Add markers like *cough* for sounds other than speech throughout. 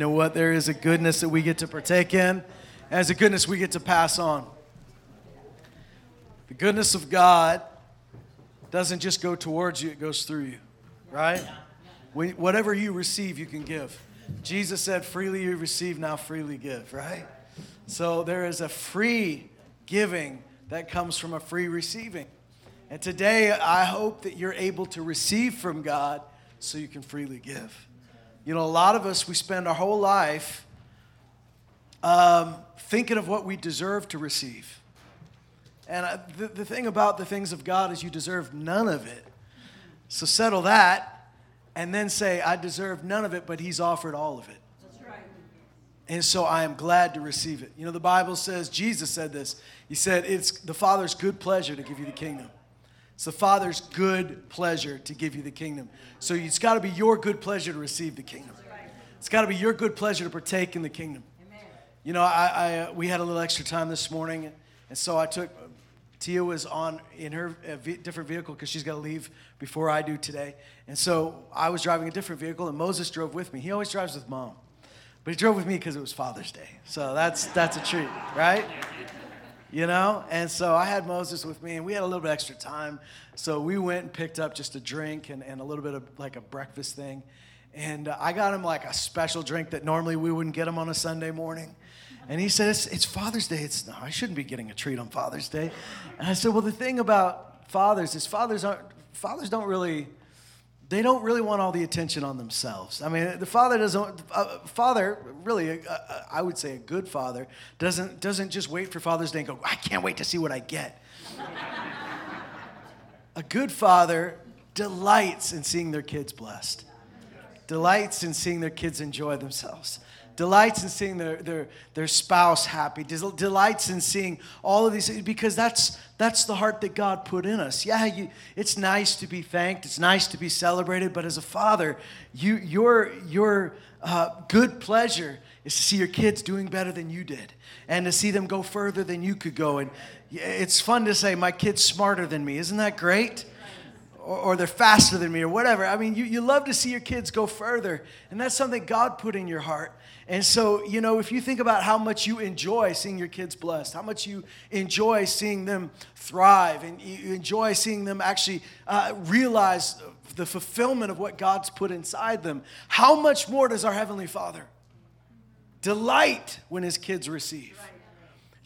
You know what? There is a goodness that we get to partake in, as a goodness we get to pass on. The goodness of God doesn't just go towards you, it goes through you, right? When, whatever you receive, you can give. Jesus said, freely you receive, now freely give, right? So there is a free giving that comes from a free receiving. And today, I hope that you're able to receive from God so you can freely give. You know, a lot of us, we spend our whole life um, thinking of what we deserve to receive. And the, the thing about the things of God is you deserve none of it. So settle that and then say, I deserve none of it, but He's offered all of it. And so I am glad to receive it. You know, the Bible says, Jesus said this. He said, It's the Father's good pleasure to give you the kingdom. It's the Father's good pleasure to give you the kingdom. So it's got to be your good pleasure to receive the kingdom. It's got to be your good pleasure to partake in the kingdom. You know, I, I uh, we had a little extra time this morning, and so I took. Tia was on in her uh, different vehicle because she's got to leave before I do today, and so I was driving a different vehicle, and Moses drove with me. He always drives with mom, but he drove with me because it was Father's Day, so that's that's a treat, right? You know? And so I had Moses with me, and we had a little bit extra time. So we went and picked up just a drink and, and a little bit of like a breakfast thing. And uh, I got him like a special drink that normally we wouldn't get him on a Sunday morning. And he said, it's, it's Father's Day. It's, no, I shouldn't be getting a treat on Father's Day. And I said, Well, the thing about fathers is fathers aren't, fathers don't really they don't really want all the attention on themselves. I mean, the father doesn't. Uh, father, really, uh, I would say a good father doesn't doesn't just wait for Father's Day and go, "I can't wait to see what I get." a good father delights in seeing their kids blessed, delights in seeing their kids enjoy themselves delights in seeing their, their, their spouse happy, delights in seeing all of these things because that's, that's the heart that God put in us. Yeah, you, it's nice to be thanked, it's nice to be celebrated, but as a father, you, your, your uh, good pleasure is to see your kids doing better than you did and to see them go further than you could go. And it's fun to say, My kid's smarter than me. Isn't that great? or, or, they're faster than me or whatever. I mean, you, you love to see your kids go further. And that's something God put in your heart. And so, you know, if you think about how much you enjoy seeing your kids blessed, how much you enjoy seeing them thrive, and you enjoy seeing them actually uh, realize the fulfillment of what God's put inside them, how much more does our Heavenly Father delight when His kids receive?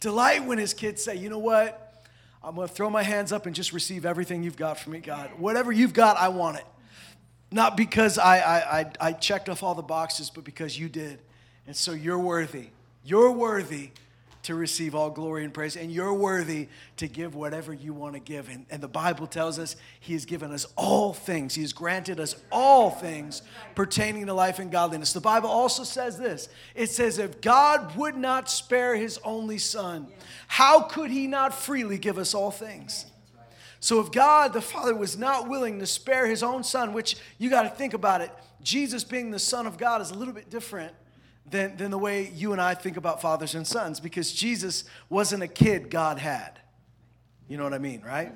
Delight when His kids say, you know what? I'm going to throw my hands up and just receive everything you've got for me, God. Whatever you've got, I want it. Not because I, I, I, I checked off all the boxes, but because you did. And so you're worthy. You're worthy to receive all glory and praise, and you're worthy to give whatever you want to give. And, and, the Bible tells us He has given us all things, He has granted us all things pertaining to life and godliness. The Bible also says this it says, If God would not spare His only Son, how could He not freely give us all things? So, if God the Father was not willing to spare His own Son, which you got to think about it, Jesus being the Son of God is a little bit different than, than the way you and I think about fathers and sons because Jesus wasn't a kid God had. You know what I mean, right?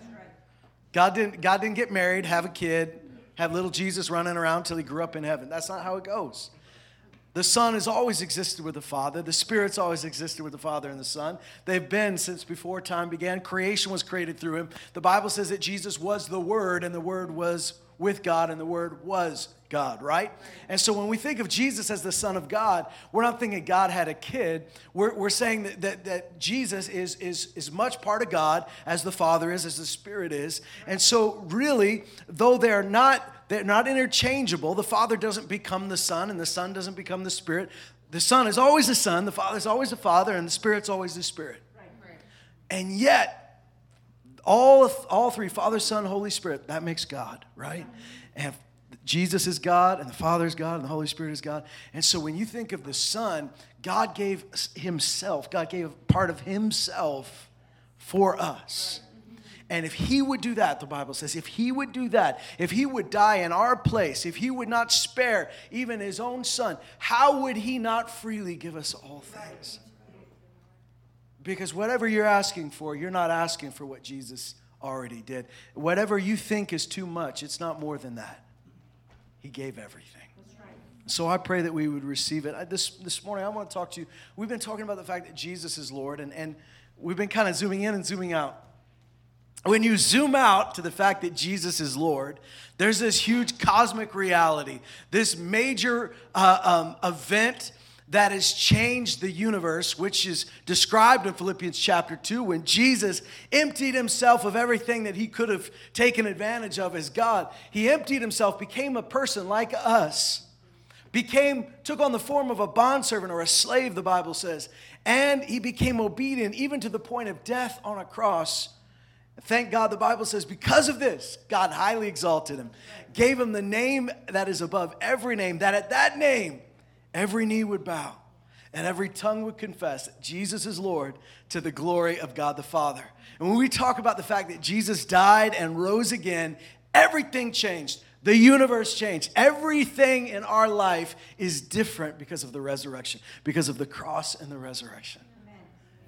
God didn't, God didn't get married, have a kid, have little Jesus running around till he grew up in heaven. That's not how it goes. The Son has always existed with the Father. The Spirit's always existed with the Father and the Son. They've been since before time began. Creation was created through him. The Bible says that Jesus was the Word, and the Word was with God, and the Word was God, right? And so when we think of Jesus as the Son of God, we're not thinking God had a kid. We're, we're saying that, that, that Jesus is, is, is much part of God as the Father is, as the Spirit is. And so, really, though they're not, they're not interchangeable, the Father doesn't become the Son and the Son doesn't become the Spirit. The Son is always the Son, the Father is always the Father, and the Spirit's always the Spirit. And yet, all, all three, Father, Son, Holy Spirit, that makes God, right? And Jesus is God, and the Father is God, and the Holy Spirit is God. And so when you think of the Son, God gave Himself, God gave part of Himself for us. And if He would do that, the Bible says, if He would do that, if He would die in our place, if He would not spare even His own Son, how would He not freely give us all things? Because whatever you're asking for, you're not asking for what Jesus already did. Whatever you think is too much, it's not more than that. He gave everything. So I pray that we would receive it. I, this, this morning, I want to talk to you. We've been talking about the fact that Jesus is Lord, and, and we've been kind of zooming in and zooming out. When you zoom out to the fact that Jesus is Lord, there's this huge cosmic reality, this major uh, um, event that has changed the universe, which is described in Philippians chapter 2 when Jesus emptied himself of everything that he could have taken advantage of as God. He emptied himself, became a person like us, became took on the form of a bondservant or a slave, the Bible says, and he became obedient even to the point of death on a cross. Thank God, the Bible says, because of this, God highly exalted him, gave him the name that is above every name, that at that name, every knee would bow and every tongue would confess Jesus is Lord to the glory of God the Father. And when we talk about the fact that Jesus died and rose again, everything changed. The universe changed. Everything in our life is different because of the resurrection, because of the cross and the resurrection.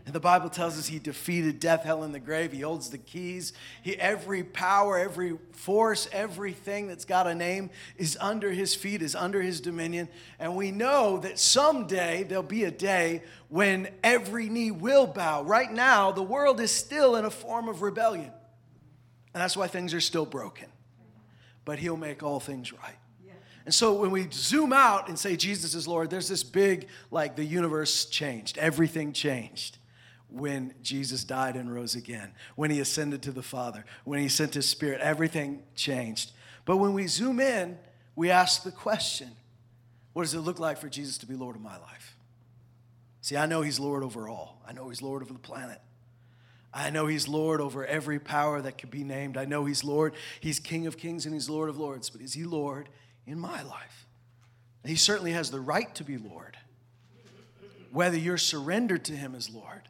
And the Bible tells us he defeated death, hell, and the grave. He holds the keys. He, every power, every force, everything that's got a name is under his feet, is under his dominion. And we know that someday there'll be a day when every knee will bow. Right now, the world is still in a form of rebellion. And that's why things are still broken. But he'll make all things right. And so when we zoom out and say Jesus is Lord, there's this big, like the universe changed, everything changed when Jesus died and rose again, when he ascended to the Father, when he sent his Spirit, everything changed. But when we zoom in, we ask the question what does it look like for Jesus to be Lord of my life? See, I know he's Lord over all, I know he's Lord over the planet. I know he's Lord over every power that could be named. I know he's Lord. He's King of kings and he's Lord of lords. But is he Lord in my life? he certainly has the right to be Lord, whether you're surrendered to him as Lord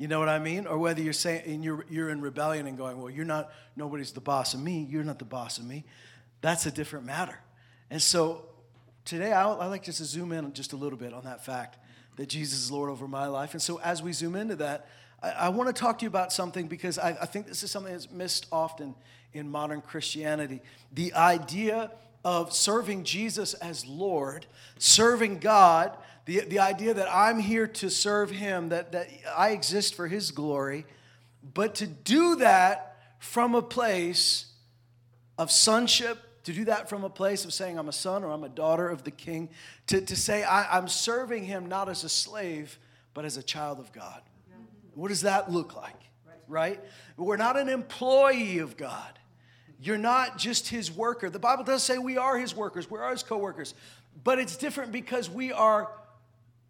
you know what I mean? Or whether you're saying you're, you're in rebellion and going, well, you're not, nobody's the boss of me, you're not the boss of me. That's a different matter. And so today I, I like just to zoom in just a little bit on that fact that Jesus is Lord over my life. And so as we zoom into that, I, I want to talk to you about something because I, I think this is something that's missed often in modern Christianity. The idea of serving Jesus as Lord, serving God the, the idea that I'm here to serve Him, that, that I exist for His glory, but to do that from a place of sonship, to do that from a place of saying I'm a son or I'm a daughter of the King, to, to say I, I'm serving Him not as a slave, but as a child of God. What does that look like? Right? We're not an employee of God. You're not just his worker. The Bible does say we are his workers, we are his co workers. But it's different because we are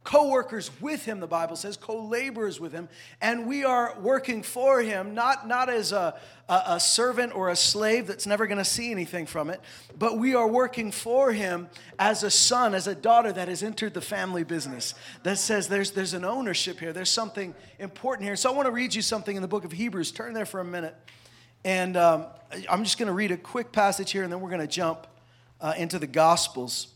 co-workers with him the bible says co-laborers with him and we are working for him not, not as a, a, a servant or a slave that's never going to see anything from it but we are working for him as a son as a daughter that has entered the family business. That says there's, there's an ownership here. There's something important here. So i want to read you something in the book of hebrews. Turn there for a minute and um, i'm just going to read a quick passage here and then we're going to jump uh, into the gospels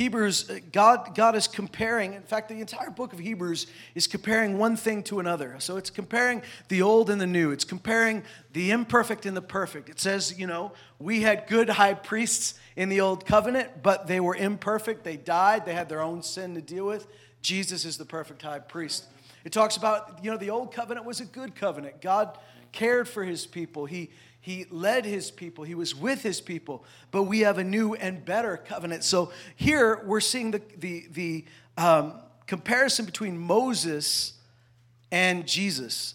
Hebrews, uh, God, God is comparing, in fact, the entire book of Hebrews is comparing one thing to another. So it's comparing the old and the new, it's comparing the imperfect and the perfect. It says, you know, we had good high priests in the old covenant, but they were imperfect. They died, they had their own sin to deal with. Jesus is the perfect high priest. It talks about, you know, the old covenant was a good covenant. God cared for his people. He he led his people, he was with his people, but we have a new and better covenant. So here we're seeing the, the, the um, comparison between Moses and Jesus.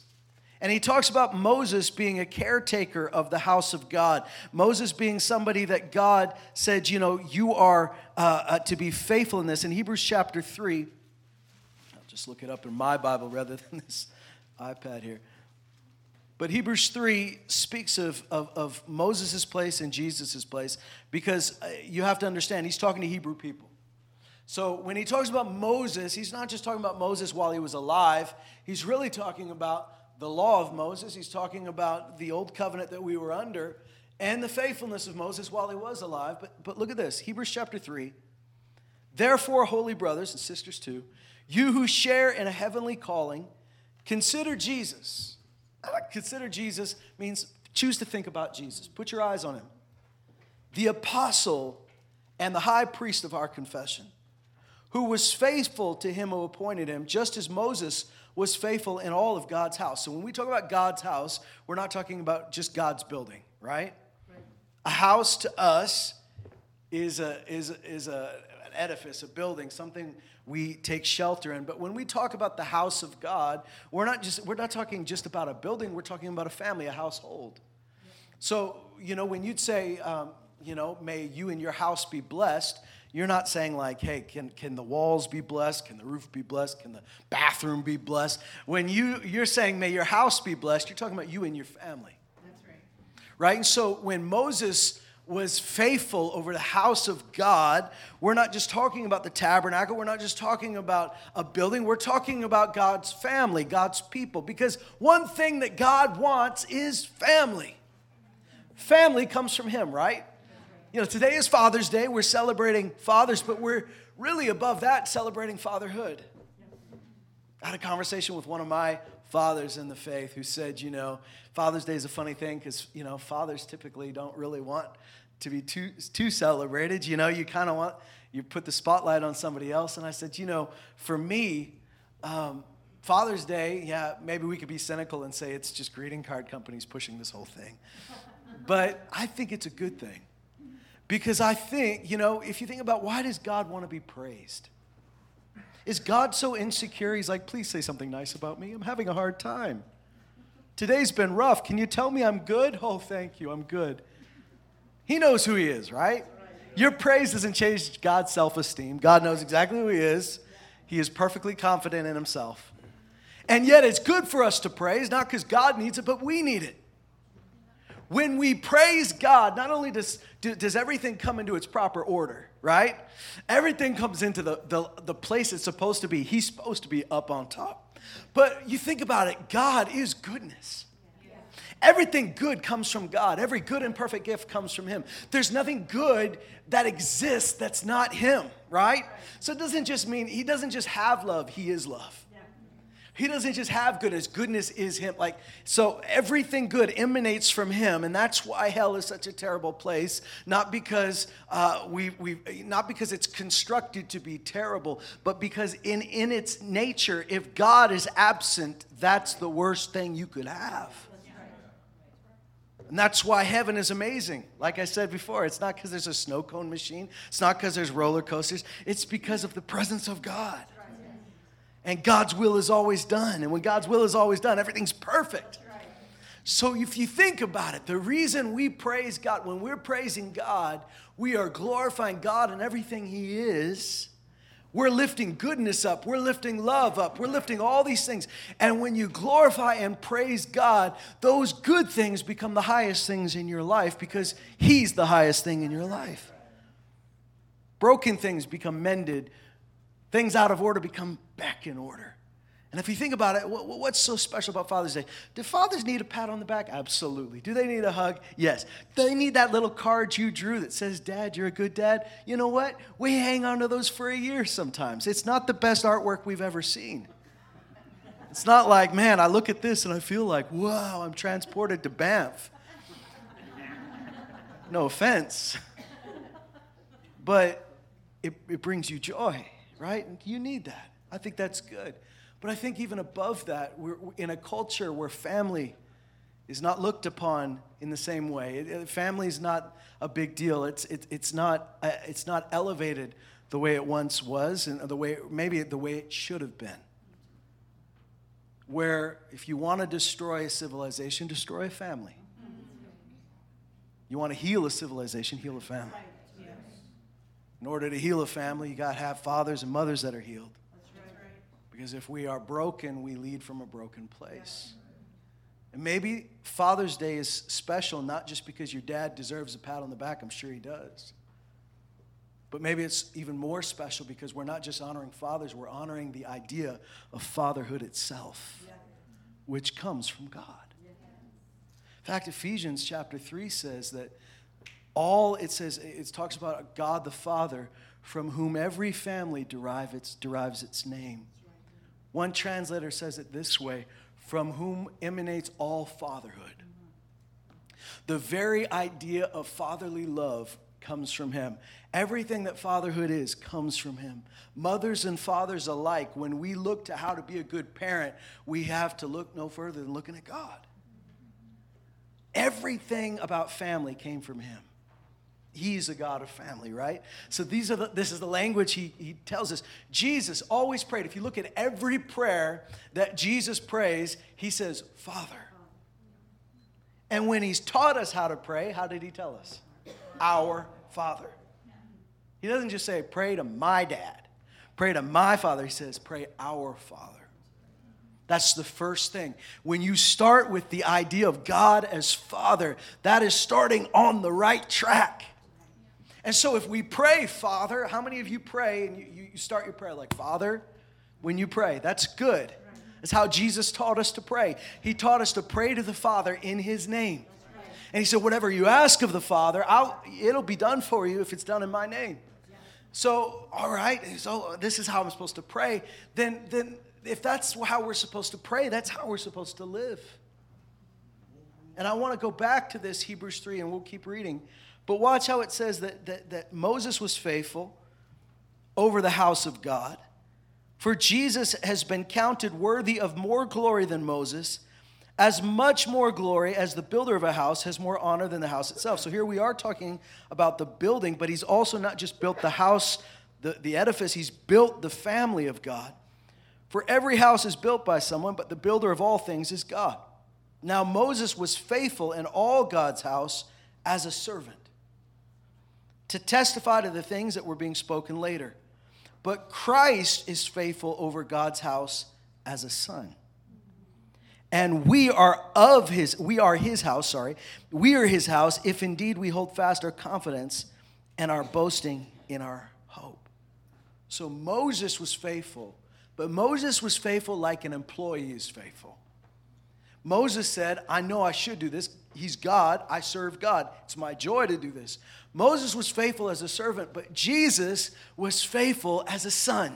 And he talks about Moses being a caretaker of the house of God. Moses being somebody that God said, you know, you are uh, uh, to be faithful in this. In Hebrews chapter 3, I'll just look it up in my Bible rather *laughs* than this iPad here. But Hebrews 3 speaks of, of, of Moses' place and Jesus' place because uh, you have to understand, he's talking to Hebrew people. So when he talks about Moses, he's not just talking about Moses while he was alive, he's really talking about the law of Moses. He's talking about the old covenant that we were under and the faithfulness of Moses while he was alive. But, but look at this Hebrews chapter 3. Therefore, holy brothers and sisters too, you who share in a heavenly calling, consider Jesus *laughs* Consider Jesus means Choose to think about Jesus. Put your eyes on him. The apostle and the high priest of our confession, who was faithful to him who appointed him, just as Moses was faithful in all of God's house. So when we talk about God's house, we're not talking about just God's building, right? right. A house to us is a is is a edifice, a building, something we take shelter in. But when we talk about the house of God, we're not just we're not talking just about a building. We're talking about a family, a household. So you know when you'd say, um, you know, may you and your house be blessed. You're not saying like, hey, can, can the walls be blessed? Can the roof be blessed? Can the bathroom be blessed? When you, you're saying, may your house be blessed, you're talking about you and your family. That's right. Right? And so when Moses was faithful over the house of God, we're not just talking about the tabernacle, we're not just talking about a building, we're talking about God's family, God's people. Because one thing that God wants is family. Family comes from Him, right? You know, today is Father's Day. We're celebrating fathers, but we're really above that celebrating fatherhood. I had a conversation with one of my fathers in the faith who said, you know, Father's Day is a funny thing because, you know, fathers typically don't really want to be too, too celebrated. You know, you kind of want, you put the spotlight on somebody else. And I said, you know, for me, um, Father's Day, yeah, maybe we could be cynical and say it's just greeting card companies pushing this whole thing. *laughs* But I think it's a good thing. Because I think, you know, if you think about why does God want to be praised? Is God so insecure? He's like, please say something nice about me. I'm having a hard time. Today's been rough. Can you tell me I'm good? Oh, thank you. I'm good. He knows who he is, right? Your praise doesn't change God's self esteem. God knows exactly who he is. He is perfectly confident in himself. And yet, it's good for us to praise, not because God needs it, but we need it. When we praise God, not only does, does everything come into its proper order, right? Everything comes into the, the, the place it's supposed to be. He's supposed to be up on top. But you think about it, God is goodness. Everything good comes from God. Every good and perfect gift comes from Him. There's nothing good that exists that's not Him, right? So it doesn't just mean He doesn't just have love, He is love. He doesn't just have goodness, goodness is Him. Like, so everything good emanates from Him, and that's why hell is such a terrible place. Not because uh, we, we, not because it's constructed to be terrible, but because in, in its nature, if God is absent, that's the worst thing you could have. And that's why heaven is amazing. Like I said before, it's not because there's a snow cone machine, it's not because there's roller coasters, it's because of the presence of God and God's will is always done. And when God's will is always done, everything's perfect. So if you think about it, the reason we praise God, when we're praising God, we are glorifying God and everything He is. We're lifting goodness up. We're lifting love up. We're lifting all these things. And when you glorify and praise God, those good things become the highest things in your life because He's the highest thing in your life. Broken things become mended Things out of order become back in order. And if you think about it, what's so special about Father's Day? Do fathers need a pat on the back? Absolutely. Do they need a hug? Yes. They need that little card you drew that says, Dad, you're a good dad? You know what? We hang on to those for a year sometimes. It's not the best artwork we've ever seen. It's not like, man, I look at this and I feel like, wow, I'm transported to Banff. No offense. But it, it brings you joy right? And You need that. I think that's good. But I think even above that, we're in a culture where family is not looked upon in the same way. family is not a big deal. It's, it, it's, not, uh, it's not elevated the way it once was and the way, maybe the way it should have been. Where if you want to destroy a civilization, destroy a family. You want to heal a civilization, heal a family. In order to heal a family, you got to have fathers and mothers that are healed. Because if we are broken, we lead from a broken place. And maybe Father's Day is special not just because your dad deserves a pat on the back, I'm sure he does. But maybe it's even more special because we're not just honoring fathers, we're honoring the idea of fatherhood itself, which comes from God. In fact, Ephesians chapter 3 says that all it says, it talks about God the Father, from whom every family derive its, derives its name. One translator says it this way from whom emanates all fatherhood. The very idea of fatherly love comes from him. Everything that fatherhood is comes from him. Mothers and fathers alike, when we look to how to be a good parent, we have to look no further than looking at God. Everything about family came from him. He's a God of family, right? So these are the, this is the language he, he tells us. Jesus always prayed. If you look at every prayer that Jesus prays, he says, Father. And when he's taught us how to pray, how did he tell us? Our Father. He doesn't just say, pray to my dad, pray to my father. He says, pray our Father. That's the first thing. When you start with the idea of God as Father, that is starting on the right track. And so if we pray, Father, how many of you pray and you, you start your prayer like, Father, when you pray? That's good. That's how Jesus taught us to pray. He taught us to pray to the Father in His name. And He said, Whatever you ask of the Father, I'll, it'll be done for you if it's done in my name. So, all right, so this is how I'm supposed to pray. Then, then if that's how we're supposed to pray, that's how we're supposed to live. And I want to go back to this Hebrews 3 and we'll keep reading. But watch how it says that, that, that Moses was faithful over the house of God. For Jesus has been counted worthy of more glory than Moses, as much more glory as the builder of a house has more honor than the house itself. So here we are talking about the building, but he's also not just built the house, the, the edifice, he's built the family of God. For every house is built by someone, but the builder of all things is God. Now Moses was faithful in all God's house as a servant to testify to the things that were being spoken later. But Christ is faithful over God's house as a son. And we are of his, we are his house, sorry. We are his house if indeed we hold fast our confidence and our boasting in our hope. So Moses was faithful, but Moses was faithful like an employee is faithful. Moses said, I know I should do this. He's God. I serve God. It's my joy to do this. Moses was faithful as a servant, but Jesus was faithful as a son.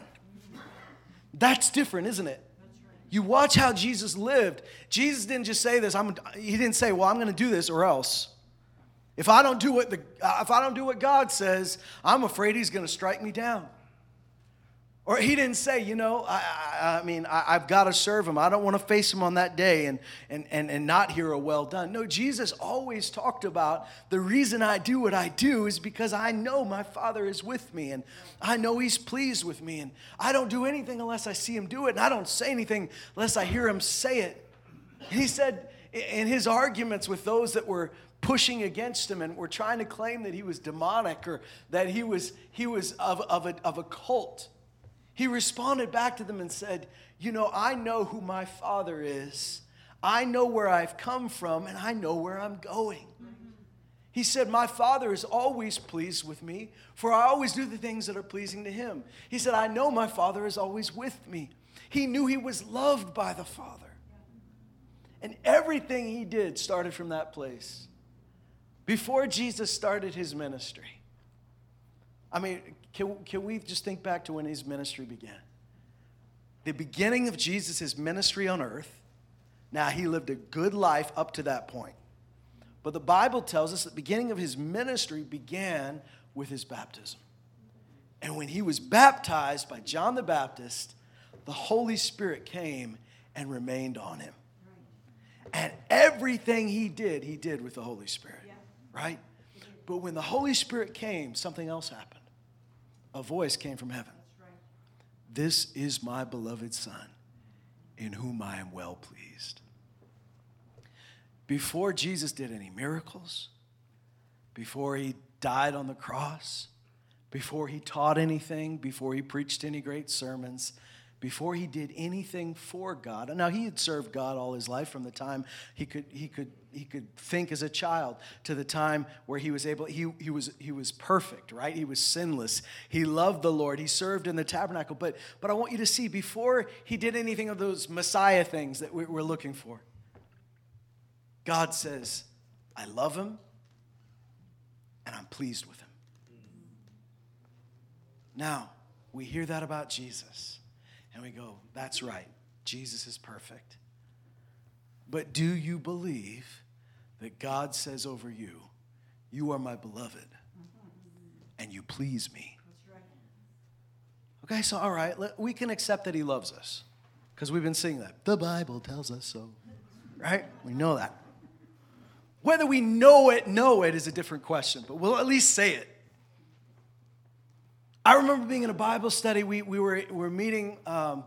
That's different, isn't it? You watch how Jesus lived. Jesus didn't just say this. I'm, he didn't say, "Well, I'm going to do this or else." If I don't do what the, if I don't do what God says, I'm afraid He's going to strike me down. Or he didn't say, you know, I, I, I mean, I, have got to serve him. I don't want to face him on that day and, and, and, and not hear a well done. No, Jesus always talked about the reason I do what I do is because I know my Father is with me and I know he's pleased with me. And I don't do anything unless I see him do it. And I don't say anything unless I hear him say it. He said in his arguments with those that were pushing against him and were trying to claim that he was demonic or that he was, he was of, of, a, of a cult he responded back to them and said, You know, I know who my father is, I know where I've come from, and I know where I'm going. Mm-hmm. He said, My father is always pleased with me, for I always do the things that are pleasing to him. He said, I know my father is always with me. He knew he was loved by the father. And everything he did started from that place. Before Jesus started his ministry, I mean, can, can we just think back to when his ministry began? The beginning of Jesus' ministry on earth. Now, he lived a good life up to that point. But the Bible tells us that the beginning of his ministry began with his baptism. And when he was baptized by John the Baptist, the Holy Spirit came and remained on him. And everything he did, he did with the Holy Spirit, right? But when the Holy Spirit came, something else happened a voice came from heaven. This is my beloved Son, in whom I am well pleased. Before Jesus did any miracles, before he died on the cross, before he taught anything, before he preached any great sermons, before he did anything for God. Now he had served God all his life from the time he could he could he could think as a child to the time where he was able he, he was he was perfect right? He was sinless. He loved the lord. He served in the tabernacle. But but i want you to see before he did anything of those messiah things that we're looking for god says i love him and i'm pleased with him. Now we hear that about jesus and we go that's right. Jesus is perfect but do you believe that God says over you, You are my beloved, and you please me. Okay, so all right, we can accept that He loves us because we've been seeing that. The Bible tells us so, right? We know that. Whether we know it, know it is a different question, but we'll at least say it. I remember being in a Bible study. We, we, were, we were meeting um,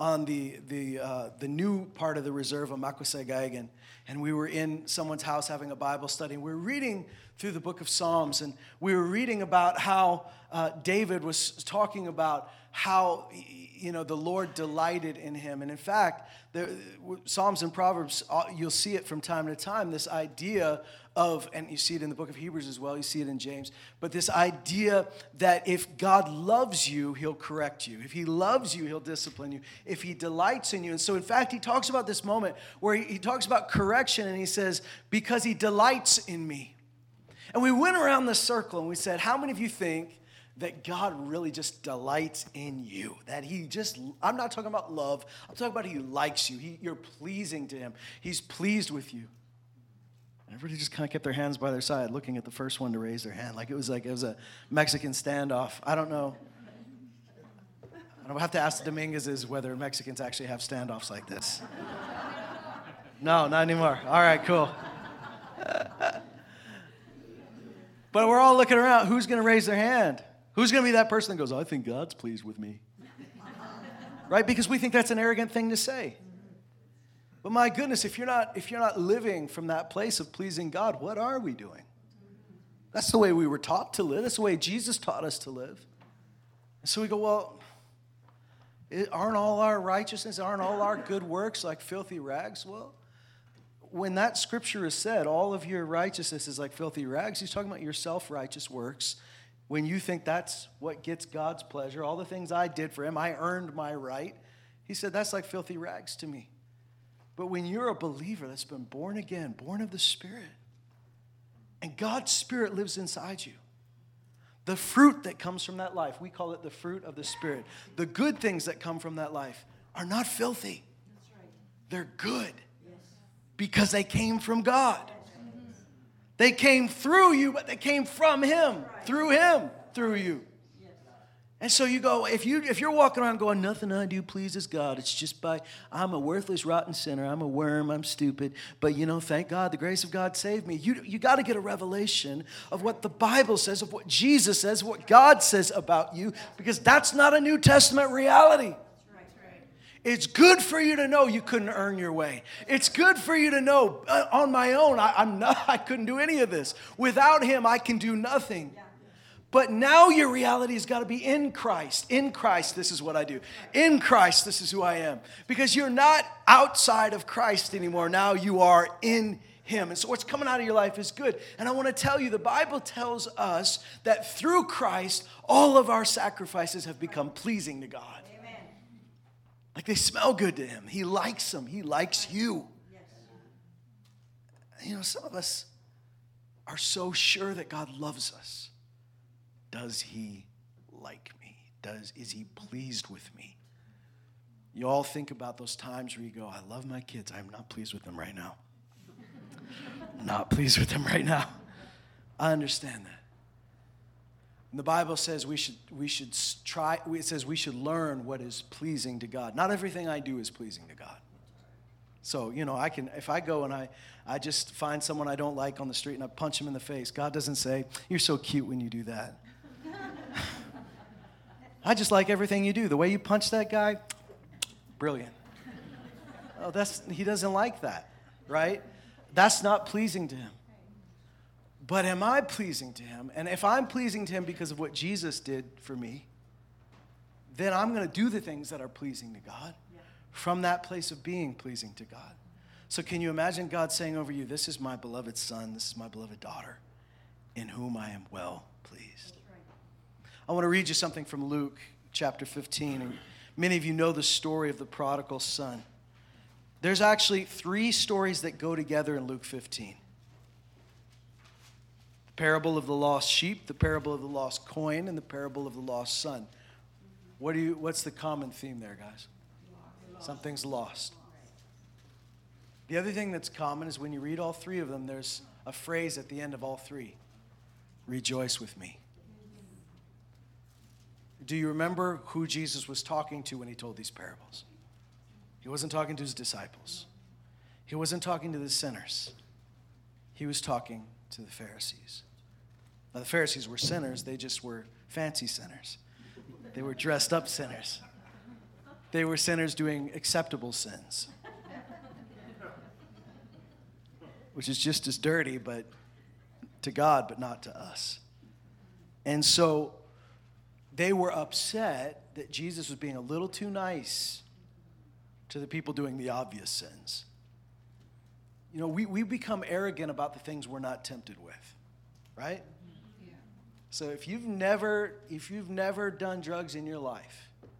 on the, the, uh, the new part of the reserve of Makwesagaigan, and we were in someone's house having a Bible study. And we were reading through the book of Psalms, and we were reading about how uh, David was talking about how you know the Lord delighted in him, and in fact, the Psalms and Proverbs uh, you'll see it from time to time. This idea of, and you see it in the book of Hebrews as well. You see it in James, but this idea that if God loves you, He'll correct you. If He loves you, He'll discipline you. If He delights in you, and so in fact, He talks about this moment where he, talks about correction, and He says, "Because He delights in me." And we went around the circle and we said, How many of you think that God really just delights in you. That He just, I'm not talking about love, I'm talking about He likes you. He, you're pleasing to Him, He's pleased with you. Everybody just kind of kept their hands by their side, looking at the first one to raise their hand, like it was like it was a Mexican standoff. I don't know. I don't have to ask the Dominguezes whether Mexicans actually have standoffs like this. no, not anymore. All right, cool. but we're all looking around. Who's going to raise their hand? Who's going to be that person that goes, I think God's pleased with me? right? Because we think that's an arrogant thing to say. But my goodness, if you're not if you're not living from that place of pleasing God, what are we doing? That's the way we were taught to live. That's the way Jesus taught us to live. And so we go, well, aren't all our righteousness, aren't all our good works like filthy rags? Well, when that scripture is said, all of your righteousness is like filthy rags, he's talking about your self righteous works when you think that's what gets God's pleasure, all the things I did for Him, I earned my right. He said, that's like filthy rags to me. But when you're a believer that's been born again, born of the Spirit, and God's Spirit lives inside you, the fruit that comes from that life, we call it the fruit of the Spirit. The good things that come from that life are not filthy, they're good because they came from God. They came through you, but they came from Him, through Him, through you. And so you go, if you if you're walking around going, nothing I do pleases God, it's just by I'm a worthless, rotten sinner, I'm a worm, I'm stupid. But you know, thank God, the grace of God saved me. You you got to get a revelation of what the Bible says, of what Jesus says, what God says about you, because that's not a New Testament reality. It's good for you to know you couldn't earn your way. It's good for you to know uh, on my own, I, am not, *laughs* I couldn't do any of this. Without Him, I can do nothing. But now your reality has got to be in Christ. In Christ, this is what I do. In Christ, this is who I am. Because you're not outside of Christ anymore. Now you are in Him. And so what's coming out of your life is good. And I want to tell you the Bible tells us that through Christ, all of our sacrifices have become pleasing to God. Like they smell good to him. He likes them. He likes you. Yes. You know, some of us are so sure that God loves us. Does he like me? Does is he pleased with me? You all think about those times where you go, I love my kids. I'm not pleased with them right now. *laughs* not pleased with them right now. I understand that. And the Bible says we should, we should try, it says we should learn what is pleasing to God. Not everything I do is pleasing to God. So, you know, I can, if I go and I, I just find someone I don't like on the street and I punch him in the face, God doesn't say, You're so cute when you do that. I just like everything you do. The way you punch that guy, brilliant. Oh, that's, he doesn't like that, right? That's not pleasing to him. But am I pleasing to him? And if I'm pleasing to him because of what Jesus did for me, then I'm going to do the things that are pleasing to God from that place of being pleasing to God. So, can you imagine God saying over you, This is my beloved son, this is my beloved daughter, in whom I am well pleased? I want to read you something from Luke chapter 15. And many of you know the story of the prodigal son. There's actually three stories that go together in Luke 15 the parable of the lost sheep, the parable of the lost coin, and the parable of the lost son. What do you, what's the common theme there, guys? Something's lost. The other thing that's common is when you read all three of them, there's a phrase at the end of all three rejoice with me. Do you remember who Jesus was talking to when he told these parables? He wasn't talking to his disciples, he wasn't talking to the sinners, he was talking to the Pharisees. Now, the Pharisees were sinners, they just were fancy sinners. They were dressed up sinners. They were sinners doing acceptable sins, which is just as dirty, but to God, but not to us. And so they were upset that Jesus was being a little too nice to the people doing the obvious sins. You know, we, we become arrogant about the things we're not tempted with, right? Yeah. So if you've never if you've never done drugs in your life, it'd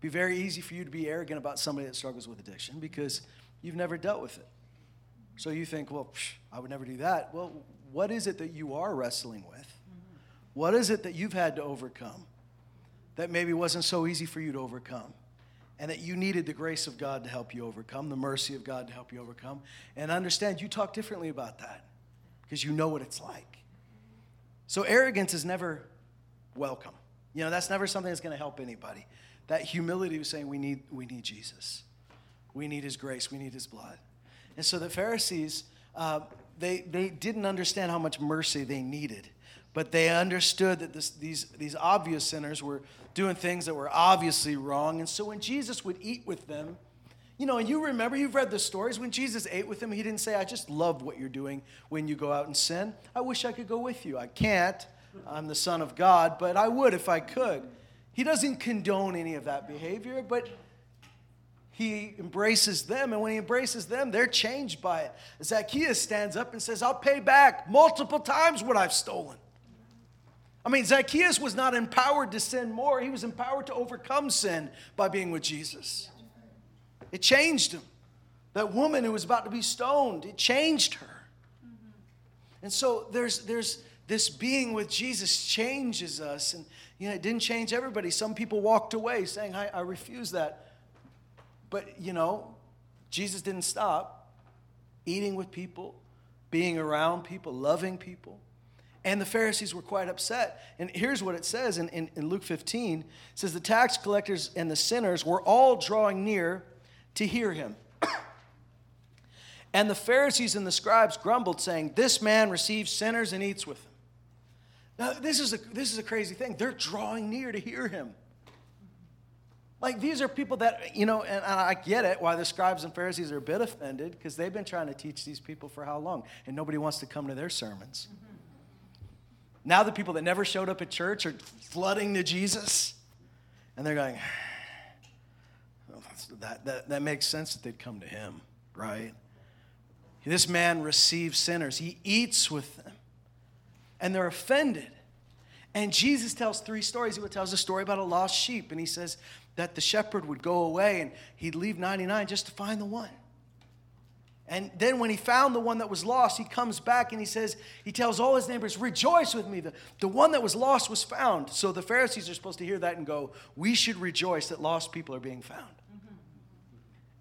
be very easy for you to be arrogant about somebody that struggles with addiction because you've never dealt with it. So you think, well, psh, I would never do that. Well, what is it that you are wrestling with? What is it that you've had to overcome that maybe wasn't so easy for you to overcome? and that you needed the grace of God to help you overcome, the mercy of God to help you overcome. And understand you talk differently about that because you know what it's like. So, arrogance is never welcome. You know, that's never something that's going to help anybody. That humility was saying, we need, we need Jesus. We need his grace. We need his blood. And so the Pharisees, uh, they, they didn't understand how much mercy they needed but they understood that this, these, these obvious sinners were doing things that were obviously wrong. And so when Jesus would eat with them, you know, and you remember, you've read the stories. When Jesus ate with them, he didn't say, I just love what you're doing when you go out and sin. I wish I could go with you. I can't. I'm the Son of God, but I would if I could. He doesn't condone any of that behavior, but he embraces them. And when he embraces them, they're changed by it. Zacchaeus stands up and says, I'll pay back multiple times what I've stolen. I mean, Zacchaeus was not empowered to sin more, he was empowered to overcome sin by being with Jesus. It changed him. That woman who was about to be stoned, it changed her. And so there's, there's this being with Jesus changes us. And, you know, it didn't change everybody. Some people walked away saying, I, I refuse that. But, you know, Jesus didn't stop eating with people, being around people, loving people. And the Pharisees were quite upset. And here's what it says in, in, in, Luke 15 it says, The tax collectors and the sinners were all drawing near to hear him. and the Pharisees and the scribes grumbled, saying, This man receives sinners and eats with them. Now, this is a, this is a crazy thing. They're drawing near to hear him. Like, these are people that, you know, and I get it why the scribes and Pharisees are a bit offended because they've been trying to teach these people for how long? And nobody wants to come to their sermons. Mm-hmm. Now the people that never showed up at church are flooding to Jesus. And they're going, that, that, that makes sense that they'd come to him, right? This man receives sinners, he eats with them, and they're offended. And Jesus tells three stories. He tells a story about a lost sheep, and he says that the shepherd would go away and he'd leave 99 just to find the one. And then when he found the one that was lost, he comes back and he says, he tells all his neighbors, rejoice with me. The, the one that was lost was found. So the Pharisees are supposed to hear that and go, we should rejoice that lost people are being found. Mm-hmm.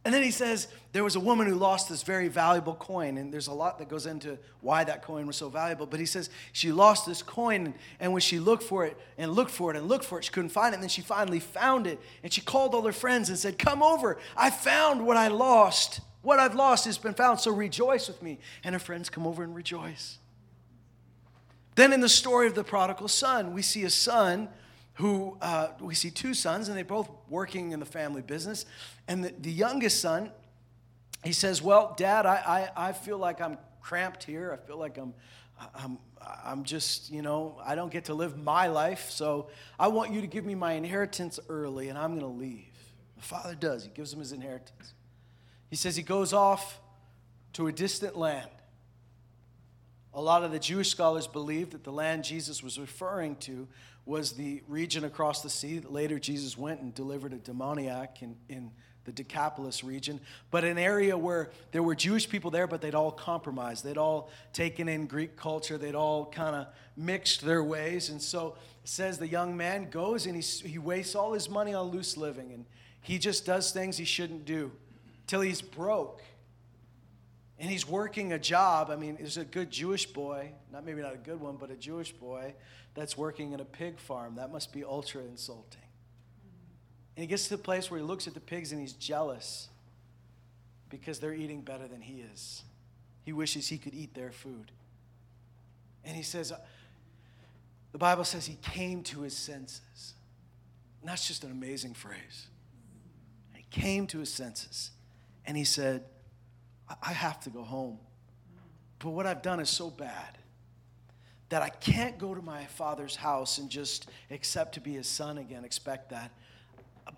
And then he says, there was a woman who lost this very valuable coin. And there's a lot that goes into why that coin was so valuable. But he says, she lost this coin. And when she looked for it and looked for it and looked for it, she couldn't find it. And then she finally found it. And she called all her friends and said, come over. I found what I lost. What I've lost has been found, so rejoice with me. And her friends come over and rejoice. Then in the story of the prodigal son, we see a son who, uh, we see two sons, and they're both working in the family business. And the, the youngest son, he says, Well, Dad, I, I, I feel like I'm cramped here. I feel like I'm, I'm, I'm just, you know, I don't get to live my life. So I want you to give me my inheritance early, and I'm going to leave. The father does, he gives him his inheritance. He says he goes off to a distant land. A lot of the Jewish scholars believe that the land Jesus was referring to was the region across the sea that later Jesus went and delivered a demoniac in, in the Decapolis region, but an area where there were Jewish people there, but they'd all compromised. They'd all taken in Greek culture. They'd all kind of mixed their ways. And so it says the young man goes and he, he wastes all his money on loose living and he just does things he shouldn't do till he's broke. And he's working a job. I mean, there's a good Jewish boy, not maybe not a good one, but a Jewish boy that's working in a pig farm. That must be ultra insulting. And he gets to the place where he looks at the pigs and he's jealous because they're eating better than he is. He wishes he could eat their food. And he says, uh, the Bible says he came to his senses. And that's just an amazing phrase. He came to his senses and he said, I have to go home. But what I've done is so bad that I can't go to my father's house and just accept to be his son again, expect that.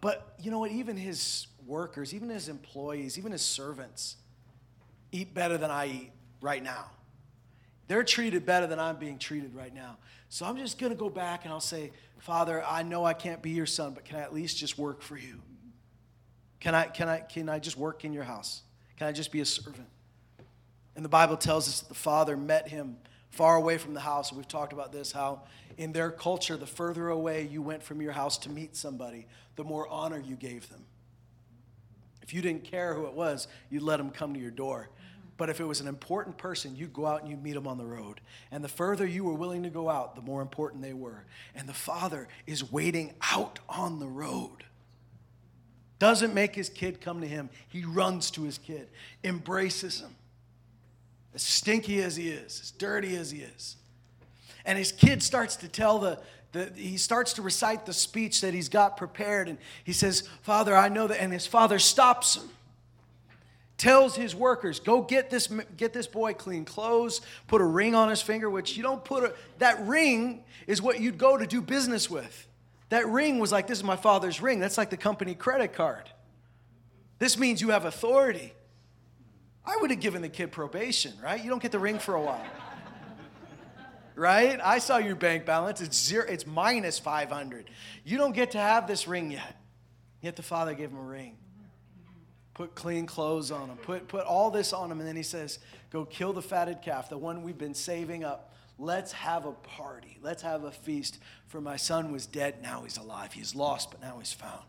But you know what? Even his workers, even his employees, even his servants eat better than I eat right now. They're treated better than I'm being treated right now. So I'm just going to go back and I'll say, Father, I know I can't be your son, but can I at least just work for you? Can I, can I, can I just work in your house? Can I just be a servant? And the Bible tells us that the father met him far away from the house. We've talked about this how in their culture, the further away you went from your house to meet somebody, the more honor you gave them. If you didn't care who it was, you'd let them come to your door. But if it was an important person, you'd go out and you'd meet them on the road. And the further you were willing to go out, the more important they were. And the father is waiting out on the road. Doesn't make his kid come to him. He runs to his kid, embraces him. As stinky as he is, as dirty as he is. And his kid starts to tell the, the, he starts to recite the speech that he's got prepared. And he says, Father, I know that. And his father stops him tells his workers go get this get this boy clean clothes put a ring on his finger which you don't put a that ring is what you'd go to do business with that ring was like this is my father's ring. That's like the company credit card. This means you have authority. I would have given the kid probation right? You don't get the ring for a while. *laughs* Right? I saw your bank balance. It's zero it's minus 500 you don't get to have this ring yet. Yet the father gave him a ring. Put clean clothes on him, put, put all this on him. And then he says, Go kill the fatted calf, the one we've been saving up. Let's have a party. Let's have a feast. For my son was dead, now he's alive. He's lost, but now he's found.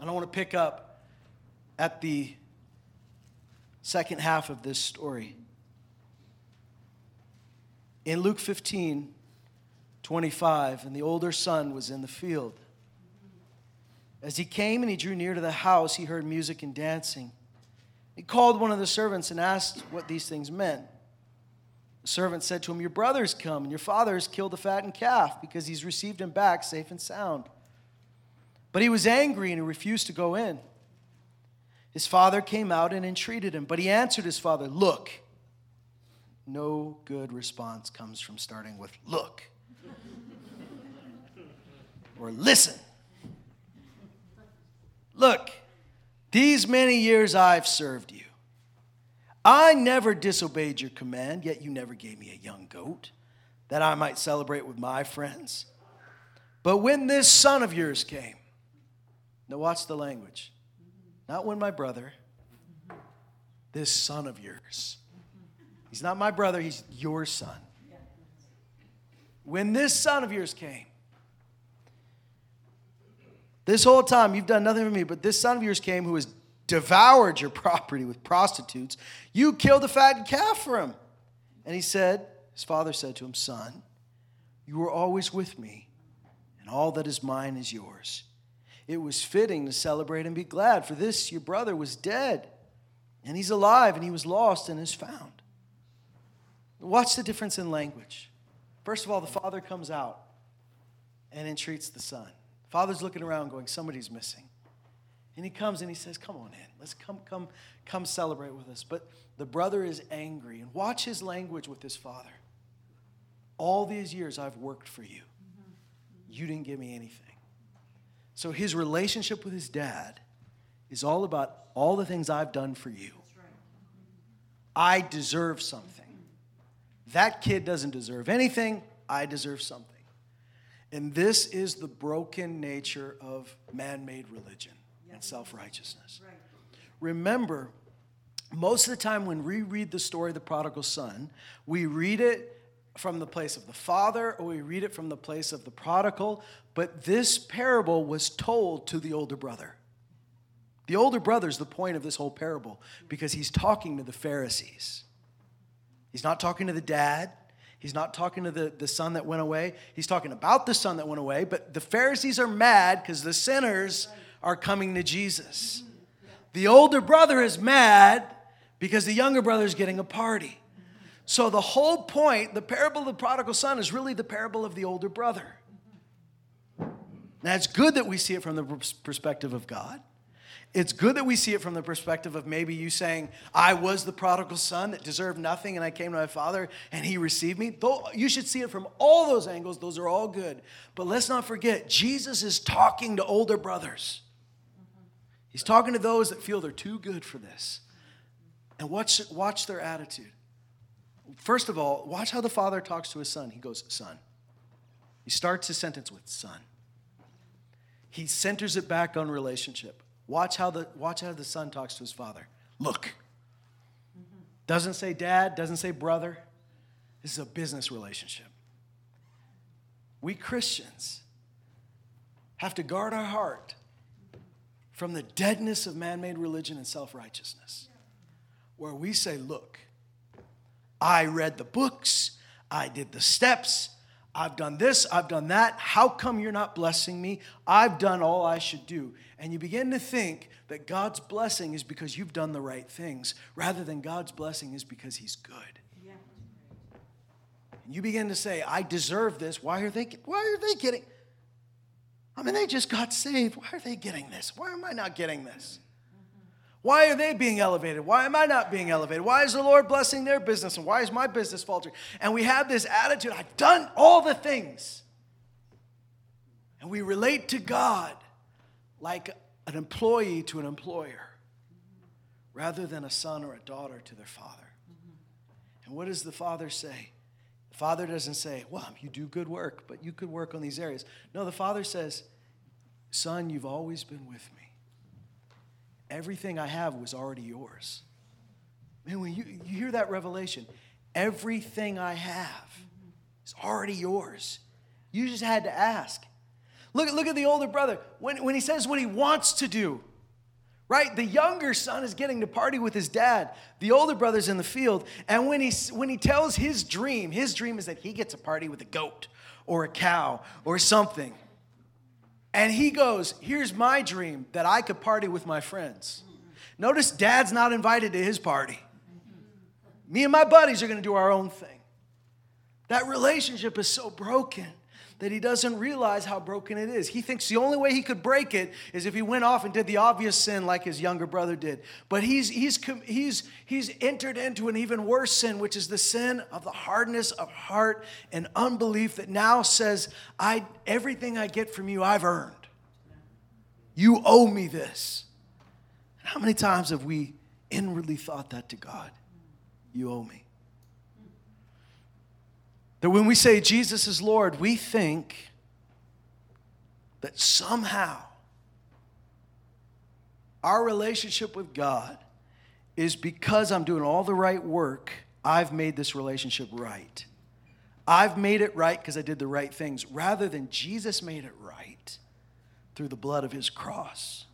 And I want to pick up at the second half of this story. In Luke 15, 25, and the older son was in the field. As he came and he drew near to the house, he heard music and dancing. He called one of the servants and asked what these things meant. The servant said to him, Your brother's come, and your father has killed the fattened calf because he's received him back safe and sound. But he was angry and he refused to go in. His father came out and entreated him, but he answered his father, Look. No good response comes from starting with look *laughs* or listen. Look, these many years I've served you. I never disobeyed your command, yet you never gave me a young goat that I might celebrate with my friends. But when this son of yours came, now watch the language. Not when my brother, this son of yours. He's not my brother, he's your son. When this son of yours came, this whole time you've done nothing for me, but this son of yours came who has devoured your property with prostitutes. You killed a fattened calf for him. And he said, His father said to him, Son, you are always with me, and all that is mine is yours. It was fitting to celebrate and be glad, for this your brother was dead, and he's alive, and he was lost and is found. Watch the difference in language. First of all, the father comes out and entreats the son. Father's looking around going, somebody's missing. And he comes and he says, Come on in. Let's come, come, come celebrate with us. But the brother is angry. And watch his language with his father. All these years I've worked for you. You didn't give me anything. So his relationship with his dad is all about all the things I've done for you. I deserve something. That kid doesn't deserve anything. I deserve something. And this is the broken nature of man made religion and self righteousness. Right. Remember, most of the time when we read the story of the prodigal son, we read it from the place of the father or we read it from the place of the prodigal, but this parable was told to the older brother. The older brother is the point of this whole parable because he's talking to the Pharisees. He's not talking to the dad. He's not talking to the, the son that went away. He's talking about the son that went away, but the Pharisees are mad because the sinners are coming to Jesus. The older brother is mad because the younger brother is getting a party. So the whole point, the parable of the prodigal son, is really the parable of the older brother. Now, it's good that we see it from the perspective of God. It's good that we see it from the perspective of maybe you saying, I was the prodigal son that deserved nothing and I came to my father and he received me. Though you should see it from all those angles, those are all good. But let's not forget, Jesus is talking to older brothers. He's talking to those that feel they're too good for this. And watch, watch their attitude. First of all, watch how the father talks to his son. He goes, Son. He starts his sentence with son. He centers it back on relationship. Watch how the, watch how the son talks to his father. Look. Doesn't say dad, doesn't say brother. This is a business relationship. We Christians have to guard our heart from the deadness of man made religion and self righteousness, where we say, Look, I read the books, I did the steps, I've done this, I've done that. How come you're not blessing me? I've done all I should do. And you begin to think that God's blessing is because you've done the right things, rather than God's blessing is because He's good. Yeah. And you begin to say, I deserve this. Why are they, why are they getting? I mean, they just got saved. Why are they getting this? Why am I not getting this? Why are they being elevated? Why am I not being elevated? Why is the Lord blessing their business? And why is my business faltering? And we have this attitude I've done all the things. And we relate to God like an employee to an employer rather than a son or a daughter to their father. And what does the father say? The father doesn't say, Well, you do good work, but you could work on these areas. No, the father says, Son, you've always been with me. Everything I have was already yours. Man, when you, you hear that revelation, everything I have is already yours. You just had to ask. Look, look at the older brother. When, when he says what he wants to do, right? The younger son is getting to party with his dad. The older brother's in the field. And when he, when he tells his dream, his dream is that he gets a party with a goat or a cow or something. And he goes, Here's my dream that I could party with my friends. Notice dad's not invited to his party. Me and my buddies are going to do our own thing. That relationship is so broken that he doesn't realize how broken it is. He thinks the only way he could break it is if he went off and did the obvious sin like his younger brother did. But he's, he's, he's, he's entered into an even worse sin, which is the sin of the hardness of heart and unbelief that now says, I, everything I get from you, I've earned. You owe me this. And how many times have we inwardly thought that to God? You owe me. That when we say Jesus is Lord, we think that somehow our relationship with God is because I'm doing all the right work, I've made this relationship right. I've made it right because I did the right things, rather than Jesus made it right through the blood of his cross.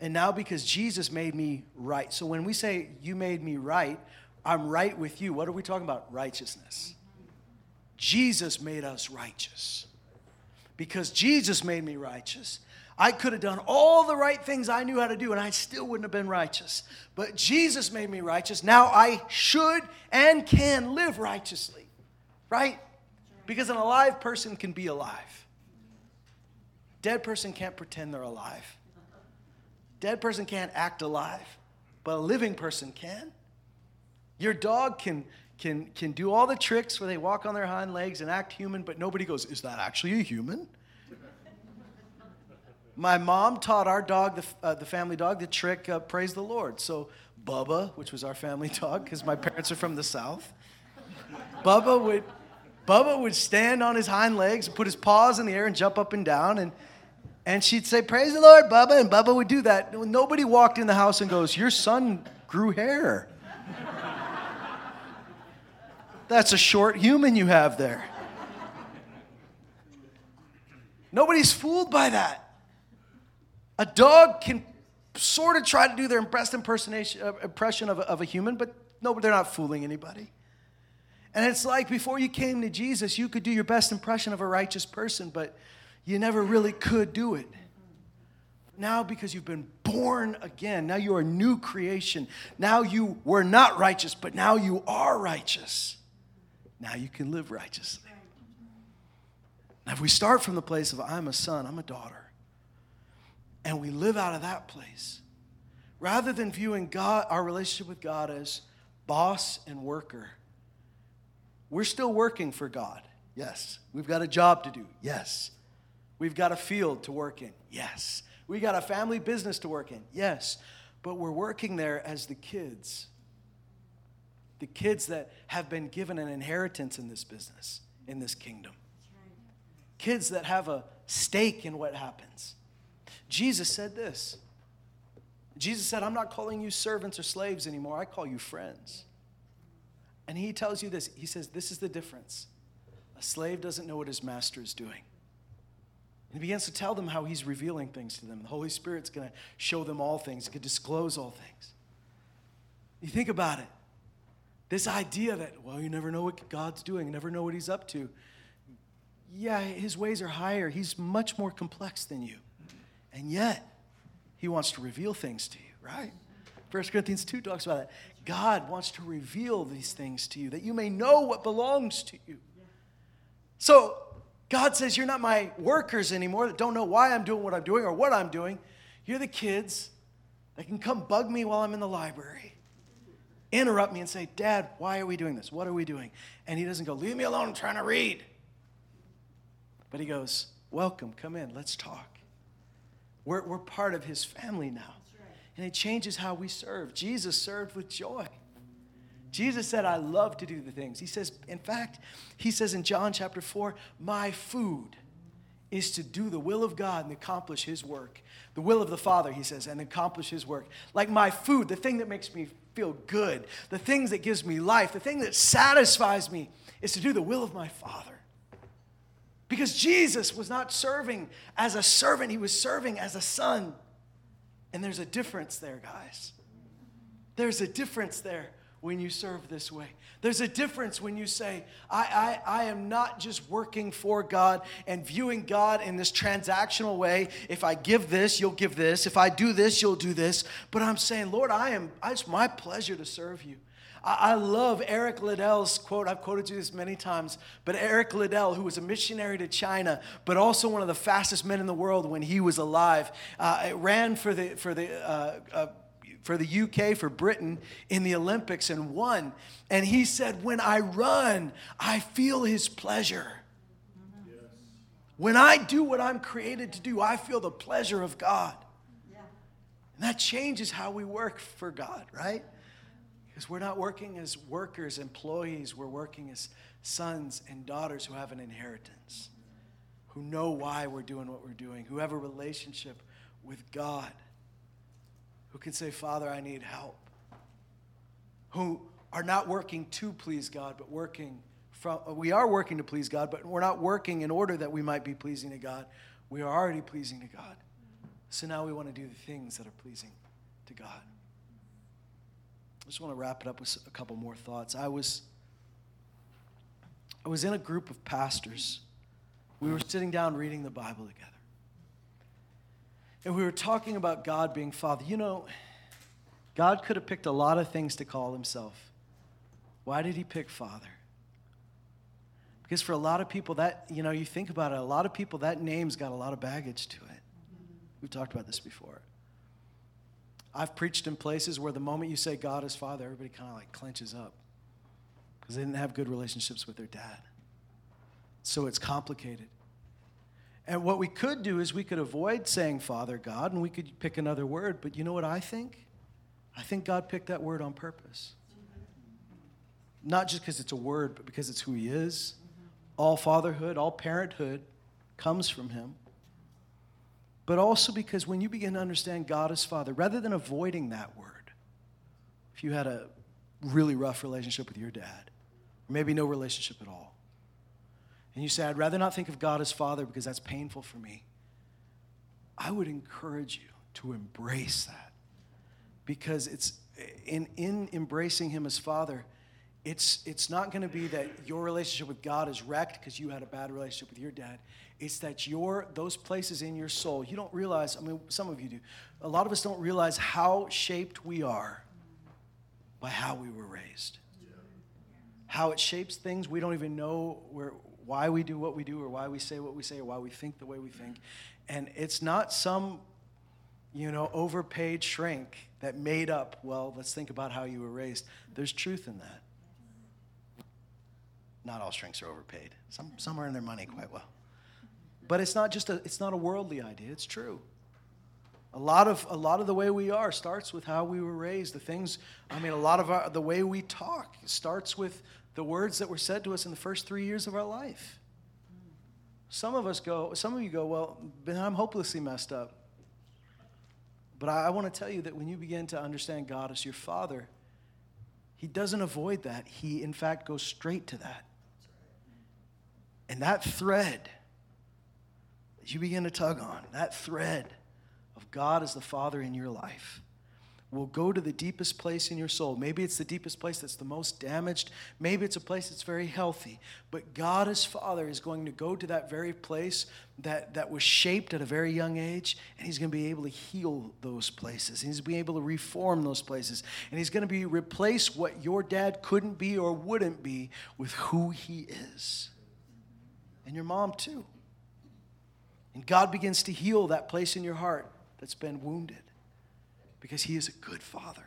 And now, because Jesus made me right. So, when we say, You made me right, I'm right with you, what are we talking about? Righteousness. Jesus made us righteous. Because Jesus made me righteous. I could have done all the right things I knew how to do and I still wouldn't have been righteous. But Jesus made me righteous. Now I should and can live righteously. Right? Because an alive person can be alive. Dead person can't pretend they're alive. Dead person can't act alive, but a living person can. Your dog can can, can do all the tricks where they walk on their hind legs and act human, but nobody goes, Is that actually a human? *laughs* My mom taught our dog, the, uh, the family dog, the trick, uh, Praise the Lord. So Bubba, which was our family *laughs* dog, because my parents are from the South, Bubba would, Bubba would stand on his hind legs and put his paws in the air and jump up and down. And, and she'd say, Praise the Lord, Bubba. And Bubba would do that. Nobody walked in the house and goes, Your son grew hair. That's a short human you have there. Nobody's fooled by that. A dog can sort of try to do their best impersonation, uh, impression of a, of a human, but no, they're not fooling anybody. And it's like before you came to Jesus, you could do your best impression of a righteous person, but you never really could do it. Now, because you've been born again, now you're a new creation. Now you were not righteous, but now you are righteous. Now you can live righteously. Now, if we start from the place of I'm a son, I'm a daughter, and we live out of that place, rather than viewing God, our relationship with God as boss and worker, we're still working for God. Yes. We've got a job to do. Yes. We've got a field to work in. Yes. We got a family business to work in. Yes. But we're working there as the kids. The kids that have been given an inheritance in this business, in this kingdom. Kids that have a stake in what happens. Jesus said this. Jesus said, I'm not calling you servants or slaves anymore. I call you friends. And he tells you this. He says, This is the difference. A slave doesn't know what his master is doing. And he begins to tell them how he's revealing things to them. The Holy Spirit's going to show them all things, he can disclose all things. You think about it. This idea that, well, you never know what God's doing, you never know what he's up to. Yeah, his ways are higher. He's much more complex than you. And yet, he wants to reveal things to you, right? 1 Corinthians 2 talks about it. God wants to reveal these things to you that you may know what belongs to you. So, God says, You're not my workers anymore that don't know why I'm doing what I'm doing or what I'm doing. You're the kids that can come bug me while I'm in the library, interrupt me and say, Dad, why are we doing this? What are we doing? And he doesn't go, Leave me alone, I'm trying to read. But he goes, Welcome, come in, let's talk. We're, we're part of his family now. And it changes how we serve. Jesus served with joy. Jesus said, I love to do the things. He says, in fact, he says in John chapter 4, my food is to do the will of God and accomplish his work. The will of the Father, he says, and accomplish his work. Like my food, the thing that makes me feel good, the things that gives me life, the thing that satisfies me is to do the will of my Father. Because Jesus was not serving as a servant, he was serving as a son. And there's a difference there, guys. There's a difference there when you serve this way. There's a difference when you say, I, I, I am not just working for God and viewing God in this transactional way. If I give this, you'll give this. If I do this, you'll do this. But I'm saying, Lord, I am, it's my pleasure to serve you. I love Eric Liddell's quote. I've quoted you this many times, but Eric Liddell, who was a missionary to China, but also one of the fastest men in the world when he was alive, uh, ran for the for the uh, uh, for the UK for Britain in the Olympics and won. And he said, "When I run, I feel His pleasure." When I do what I'm created to do, I feel the pleasure of God. And that changes how we work for God, right? Because we're not working as workers, employees, we're working as sons and daughters who have an inheritance, who know why we're doing what we're doing, who have a relationship with God, who can say, Father, I need help, who are not working to please God, but working from, we are working to please God, but we're not working in order that we might be pleasing to God. We are already pleasing to God. So now we want to do the things that are pleasing to God. I just want to wrap it up with a couple more thoughts. I was I was in a group of pastors. We were sitting down reading the Bible together. And we were talking about God being Father. You know, God could have picked a lot of things to call himself. Why did he pick Father? Because for a lot of people, that, you know, you think about it, a lot of people, that name's got a lot of baggage to it. We've talked about this before. I've preached in places where the moment you say God is Father, everybody kind of like clenches up because they didn't have good relationships with their dad. So it's complicated. And what we could do is we could avoid saying Father God and we could pick another word. But you know what I think? I think God picked that word on purpose. Not just because it's a word, but because it's who He is. All fatherhood, all parenthood comes from Him but also because when you begin to understand God as Father, rather than avoiding that word, if you had a really rough relationship with your dad, or maybe no relationship at all, and you say, I'd rather not think of God as Father because that's painful for me, I would encourage you to embrace that. Because it's in, in embracing Him as Father, it's, it's not going to be that your relationship with God is wrecked because you had a bad relationship with your dad. It's that your those places in your soul, you don't realize, I mean, some of you do. A lot of us don't realize how shaped we are by how we were raised. How it shapes things we don't even know where, why we do what we do or why we say what we say or why we think the way we think. And it's not some, you know, overpaid shrink that made up, well, let's think about how you were raised. There's truth in that. Not all shrinks are overpaid. Some, some earn their money quite well. But it's not just a, it's not a worldly idea, it's true. A lot of a lot of the way we are starts with how we were raised. The things, I mean, a lot of our, the way we talk starts with the words that were said to us in the first three years of our life. Some of us go, some of you go, well, I'm hopelessly messed up. But I, I want to tell you that when you begin to understand God as your Father, He doesn't avoid that. He, in fact, goes straight to that. And that thread that you begin to tug on, that thread of God as the Father in your life, will go to the deepest place in your soul. Maybe it's the deepest place that's the most damaged. Maybe it's a place that's very healthy. But God as Father is going to go to that very place that, that was shaped at a very young age, and He's going to be able to heal those places. He's going to be able to reform those places. And He's going to be replace what your dad couldn't be or wouldn't be with who He is and your mom too. And God begins to heal that place in your heart that's been wounded because He is a good Father.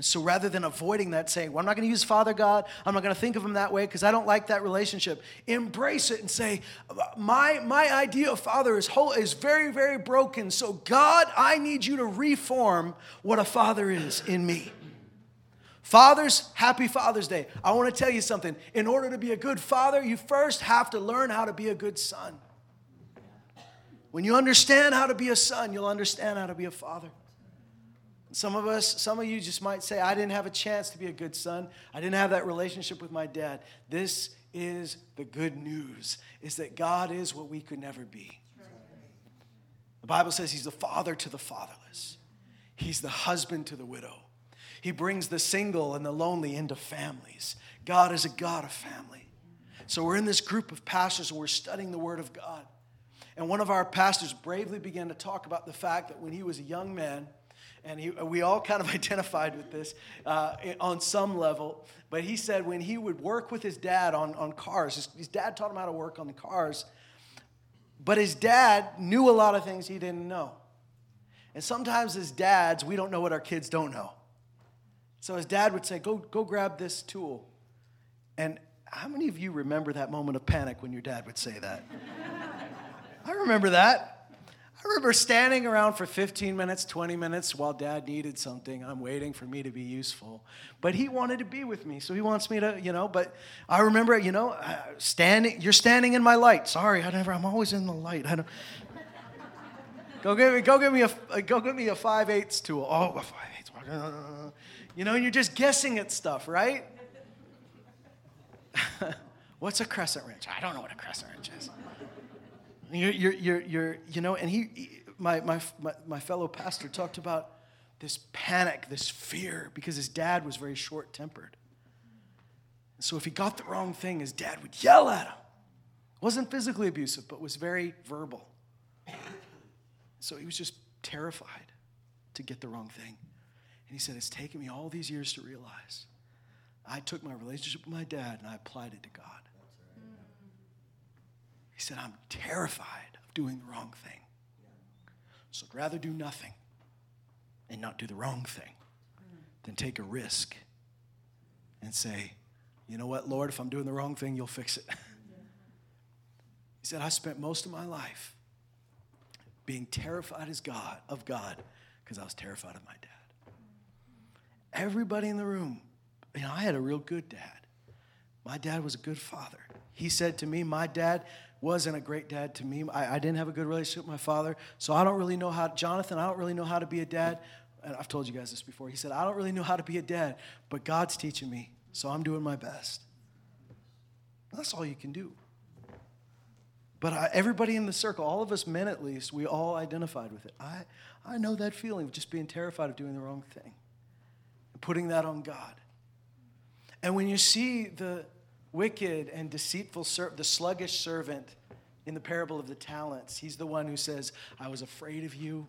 And so rather than avoiding that, saying, Well, I'm not going to use Father God, I'm not going to think of Him that way because I don't like that relationship, embrace it and say, My, my idea of Father is, whole, is very, very broken. So, God, I need you to reform what a Father is in me. Fathers, happy Father's Day. I want to tell you something. In order to be a good father, you first have to learn how to be a good son. When you understand how to be a son, you'll understand how to be a father. Some of us, some of you just might say, I didn't have a chance to be a good son. I didn't have that relationship with my dad. This is the good news, is that God is what we could never be. The Bible says he's the father to the fatherless. He's the husband to the widow. He brings the single and the lonely into families. God is a God of family. So we're in this group of pastors and we're studying the Word of God. And one of our pastors bravely began to talk about the fact that when he was a young man, and he, we all kind of *laughs* identified with this uh, on some level. But he said when he would work with his dad on, on cars, his, his, dad taught him how to work on the cars, but his dad knew a lot of things he didn't know. And sometimes as dads, we don't know what our kids don't know. So his dad would say, Go, go grab this tool. And how many of you remember that moment of panic when your dad would say that? I remember that. I remember standing around for 15 minutes, 20 minutes while dad needed something. I'm waiting for me to be useful. But he wanted to be with me, so he wants me to, you know. But I remember, you know, uh, standing, you're standing in my light. Sorry, I never, I'm always in the light. I don't. go get me, go get me a, go get me a 5 eighths tool. Oh, a 5 eighths. You know, you're just guessing at stuff, right? *laughs* What's a crescent wrench? I don't know what a crescent wrench is. You're, you're, you're, you're you know, and he, my, my, my fellow pastor talked about this panic, this fear, because his dad was very short tempered. So if he got the wrong thing, his dad would yell at him. Wasn't physically abusive, but was very verbal. So he was just terrified to get the wrong thing. And he said, It's taken me all these years to realize. I took my relationship with my dad and I applied it to God. He said, I'm terrified of doing the wrong thing. So I'd rather do nothing and not do the wrong thing than take a risk and say, you know what, Lord, if I'm doing the wrong thing, you'll fix it. *laughs* he said, I spent most of my life being terrified as God of God because I was terrified of my dad. Everybody in the room, you know, I had a real good dad. My dad was a good father. He said to me, My dad wasn't a great dad to me. I, I, didn't have a good relationship with my father. So I don't really know how, Jonathan, I don't really know how to be a dad. And I've told you guys this before. He said, I don't really know how to be a dad, but God's teaching me. So I'm doing my best. That's all you can do. But I, everybody in the circle, all of us men at least, we all identified with it. I, I know that feeling of just being terrified of doing the wrong thing and putting that on God. And when you see the wicked and deceitful, ser- the sluggish servant in the parable of the talents, he's the one who says, I was afraid of you.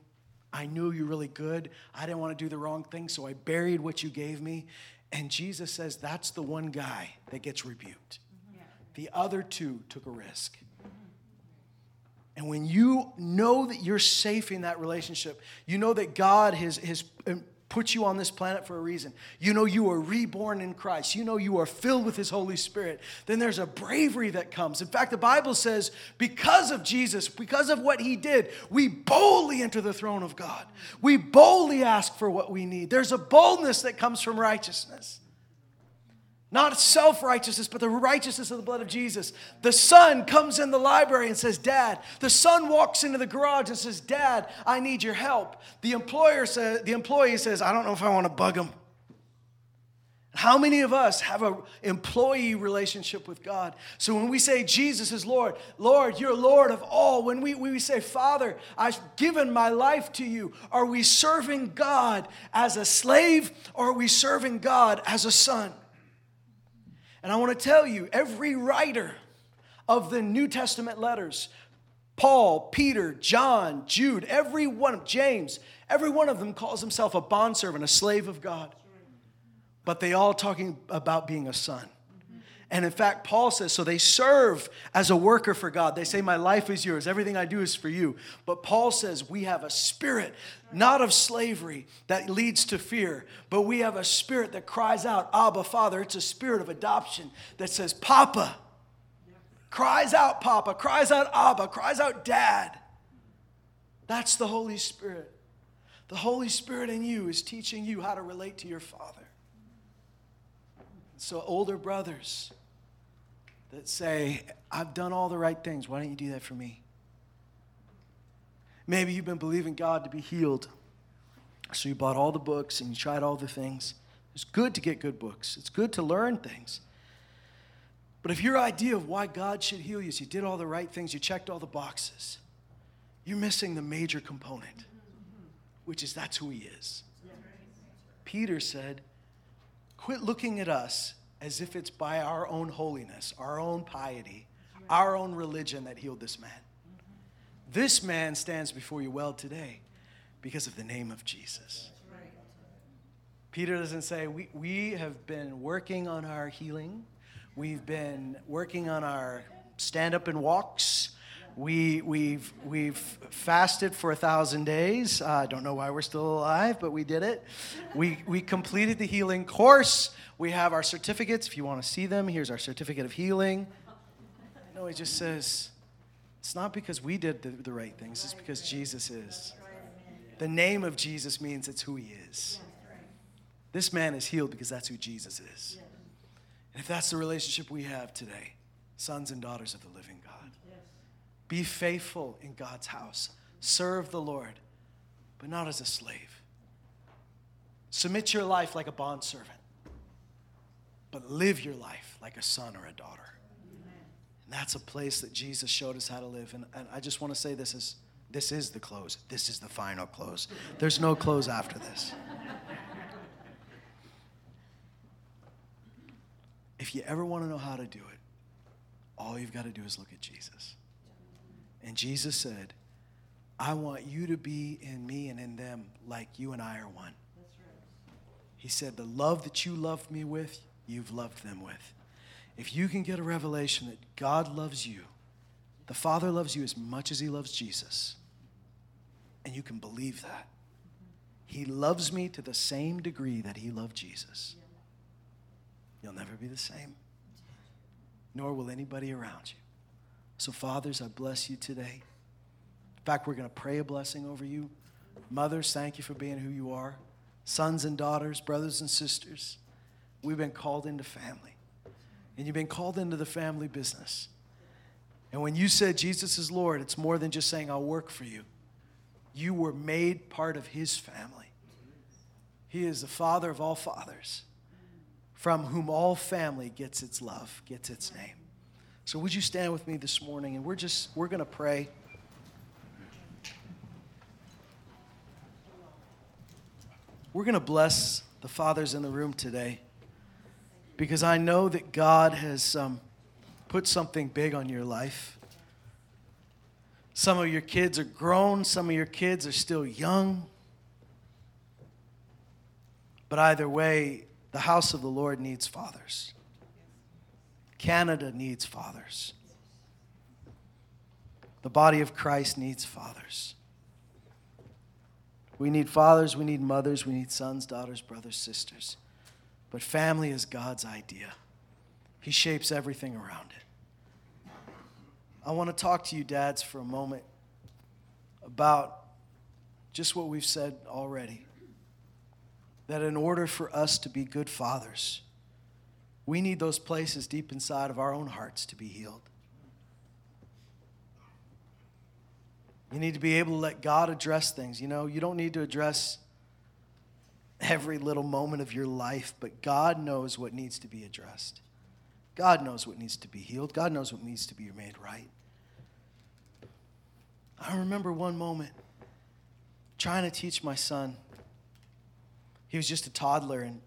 I knew you really good. I didn't want to do the wrong thing, so I buried what you gave me. And Jesus says that's the one guy that gets rebuked. The other two took a risk. And when you know that you're safe in that relationship, you know that God has, has um, put you on this planet for a reason. You know you are reborn in Christ. You know you are filled with His Holy Spirit. Then there's a bravery that comes. In fact, the Bible says because of Jesus, because of what He did, we boldly enter the throne of God. We boldly ask for what we need. There's a boldness that comes from righteousness. Not self righteousness, but the righteousness of the blood of Jesus. The son comes in the library and says, Dad. The son walks into the garage and says, Dad, I need your help. The employer says, the employee says, I don't know if I want to bug him. How many of us have an employee relationship with God? So when we say Jesus is Lord, Lord, you're Lord of all, when we, we say, Father, I've given my life to you, are we serving God as a slave or are we serving God as a son? And I want to tell you, every writer of the New Testament letters, Paul, Peter, John, Jude, every one, of James, every one of them calls himself a bondservant, a slave of God. But they all talking about being a son. And in fact, Paul says, so they serve as a worker for God. They say, My life is yours, everything I do is for you. But Paul says, we have a spirit, not of slavery that leads to fear, but we have a spirit that cries out, Abba, Father. It's a spirit of adoption that says, Papa. Cries out, Papa, cries out, Abba, cries out, Dad. That's the Holy Spirit. The Holy Spirit in you is teaching you how to relate to your Father. So, older brothers, that say, I've done all the right things. Why don't you do that for me? Maybe you've been believing God to be healed. So you bought all the books and you tried all the things. It's good to get good books, it's good to learn things. But if your idea of why God should heal you is you did all the right things, you checked all the boxes, you're missing the major component, which is that's who He is. Peter said, Quit looking at us as if it's by our own holiness, our own piety, our own religion that healed this man. This man stands before you well today because of the name of Jesus. Peter doesn't say, we, we have been working on our healing, we've been working on our stand up and walks. We, we've, we've fasted for a thousand days. I uh, don't know why we're still alive, but we did it. We, we completed the healing course. We have our certificates. If you want to see them, here's our certificate of healing. No, he just says, it's not because we did the, the right things, it's because Jesus is. The name of Jesus means it's who he is. This man is healed because that's who Jesus is. And if that's the relationship we have today, sons and daughters of the living be faithful in God's house, serve the Lord, but not as a slave. Submit your life like a bondservant but live your life like a son or a daughter. And that's a place that Jesus showed us how to live. And, and I just want to say this is this is the close. This is the final close. There's no close after this. If you ever want to know how to do it, all you've got to do is look at Jesus. And Jesus said, I want you to be in me and in them like you and I are one. He said, The love that you loved me with, you've loved them with. If you can get a revelation that God loves you, the Father loves you as much as He loves Jesus, and you can believe that, He loves me to the same degree that He loved Jesus, you'll never be the same, nor will anybody around you. So, fathers, I bless you today. In fact, we're going to pray a blessing over you. Mothers, thank you for being who you are. Sons and daughters, brothers and sisters, We've been called into family. And you've been called into the family business. And when you said Jesus is Lord, it's more than just saying, I'll work for you. You were made part of his family. He is the father of all fathers, from whom all family gets its love, gets its name. So would you stand with me this morning and we're just we're going to pray. We're going to bless the fathers in the room today because I know that God has um, put something big on your life. Some of your kids are grown, some of your kids are still young. But either way, the house of the Lord needs fathers. Canada needs fathers. The body of Christ needs fathers. We need fathers, we need mothers, we need sons, daughters, brothers, sisters. But family is God's idea, He shapes everything around it. I want to talk to you, dads, for a moment about just what we've said already. That in order for us to be good fathers, we need those places deep inside of our own hearts to be healed. You need to be able to let God address things. You know, you don't need to address every little moment of your life, but God knows what needs to be addressed. God knows what needs to be healed. God knows what needs to be made right. I remember one moment trying to teach my son. He was just a toddler, and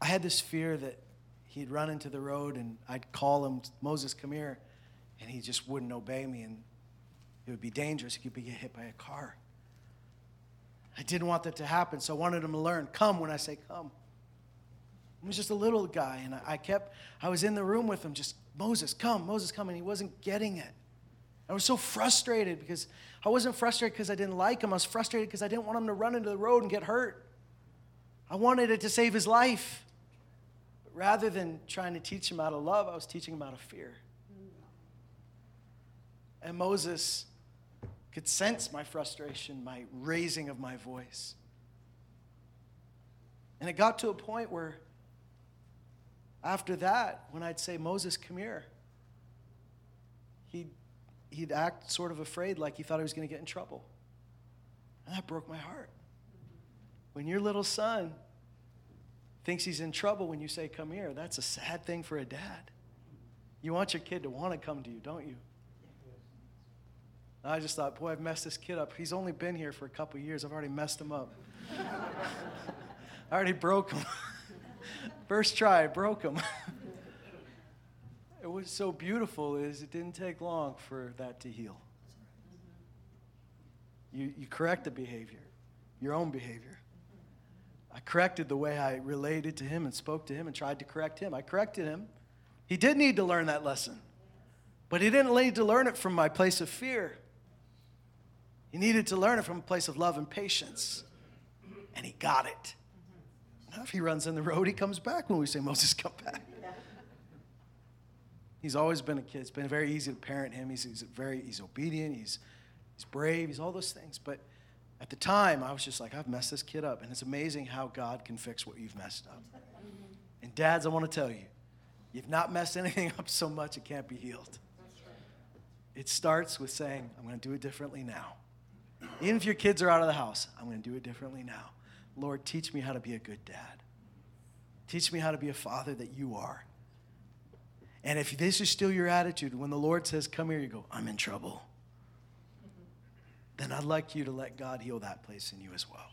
I had this fear that he'd run into the road and I'd call him, Moses, come here and he just wouldn't obey me, and it would be dangerous. He could be hit by a car. I didn't want that to happen, so I wanted him to learn come when I say come. He was just a little guy, and I kept, I was in the room with him, just, Moses, come, Moses, come, and he wasn't getting it. I was so frustrated because I wasn't frustrated because I didn't like him. I was frustrated because I didn't want him to run into the road and get hurt. I wanted it to save his life. Rather than trying to teach him out of love, I was teaching him out of fear. And Moses could sense my frustration, my raising of my voice. And it got to a point where, after that, when I'd say, Moses, come here, he'd, he'd act sort of afraid, like he thought he was going to get in trouble. And that broke my heart. When your little son thinks he's in trouble when you say, Come here, that's a sad thing for a dad. You want your kid to want to come to you, don't you? I just thought, boy, I've messed this kid up. He's only been here for a couple years. I've already messed him up. *laughs* I already broke him. *laughs* First try, I broke him. *laughs* it was so beautiful is it didn't take long for that to heal. You, you correct the behavior, your own behavior. I corrected the way I related to him and spoke to him and tried to correct him. I corrected him. He did need to learn that lesson, but he didn't need to learn it from my place of fear. He needed to learn it from a place of love and patience. And he got it. Now, if he runs in the road, he comes back when we say, Moses, come back. *laughs* He's always been a kid. It's been very easy to parent him. He's, he's very he's obedient. He's, he's brave. He's all those things. But at the time, I was just like, I've messed this kid up. And it's amazing how God can fix what you've messed up. *laughs* And dads, I want to tell you, you've not messed anything *laughs* up so much it can't be healed. It starts with saying, I'm going to do it differently now. Even if your kids are out of the house, I'm going to do it differently now. Lord, teach me how to be a good dad. Teach me how to be a father that you are. And if this is still your attitude, when the Lord says, Come here, you go, I'm in trouble. Then I'd like you to let God heal that place in you as well.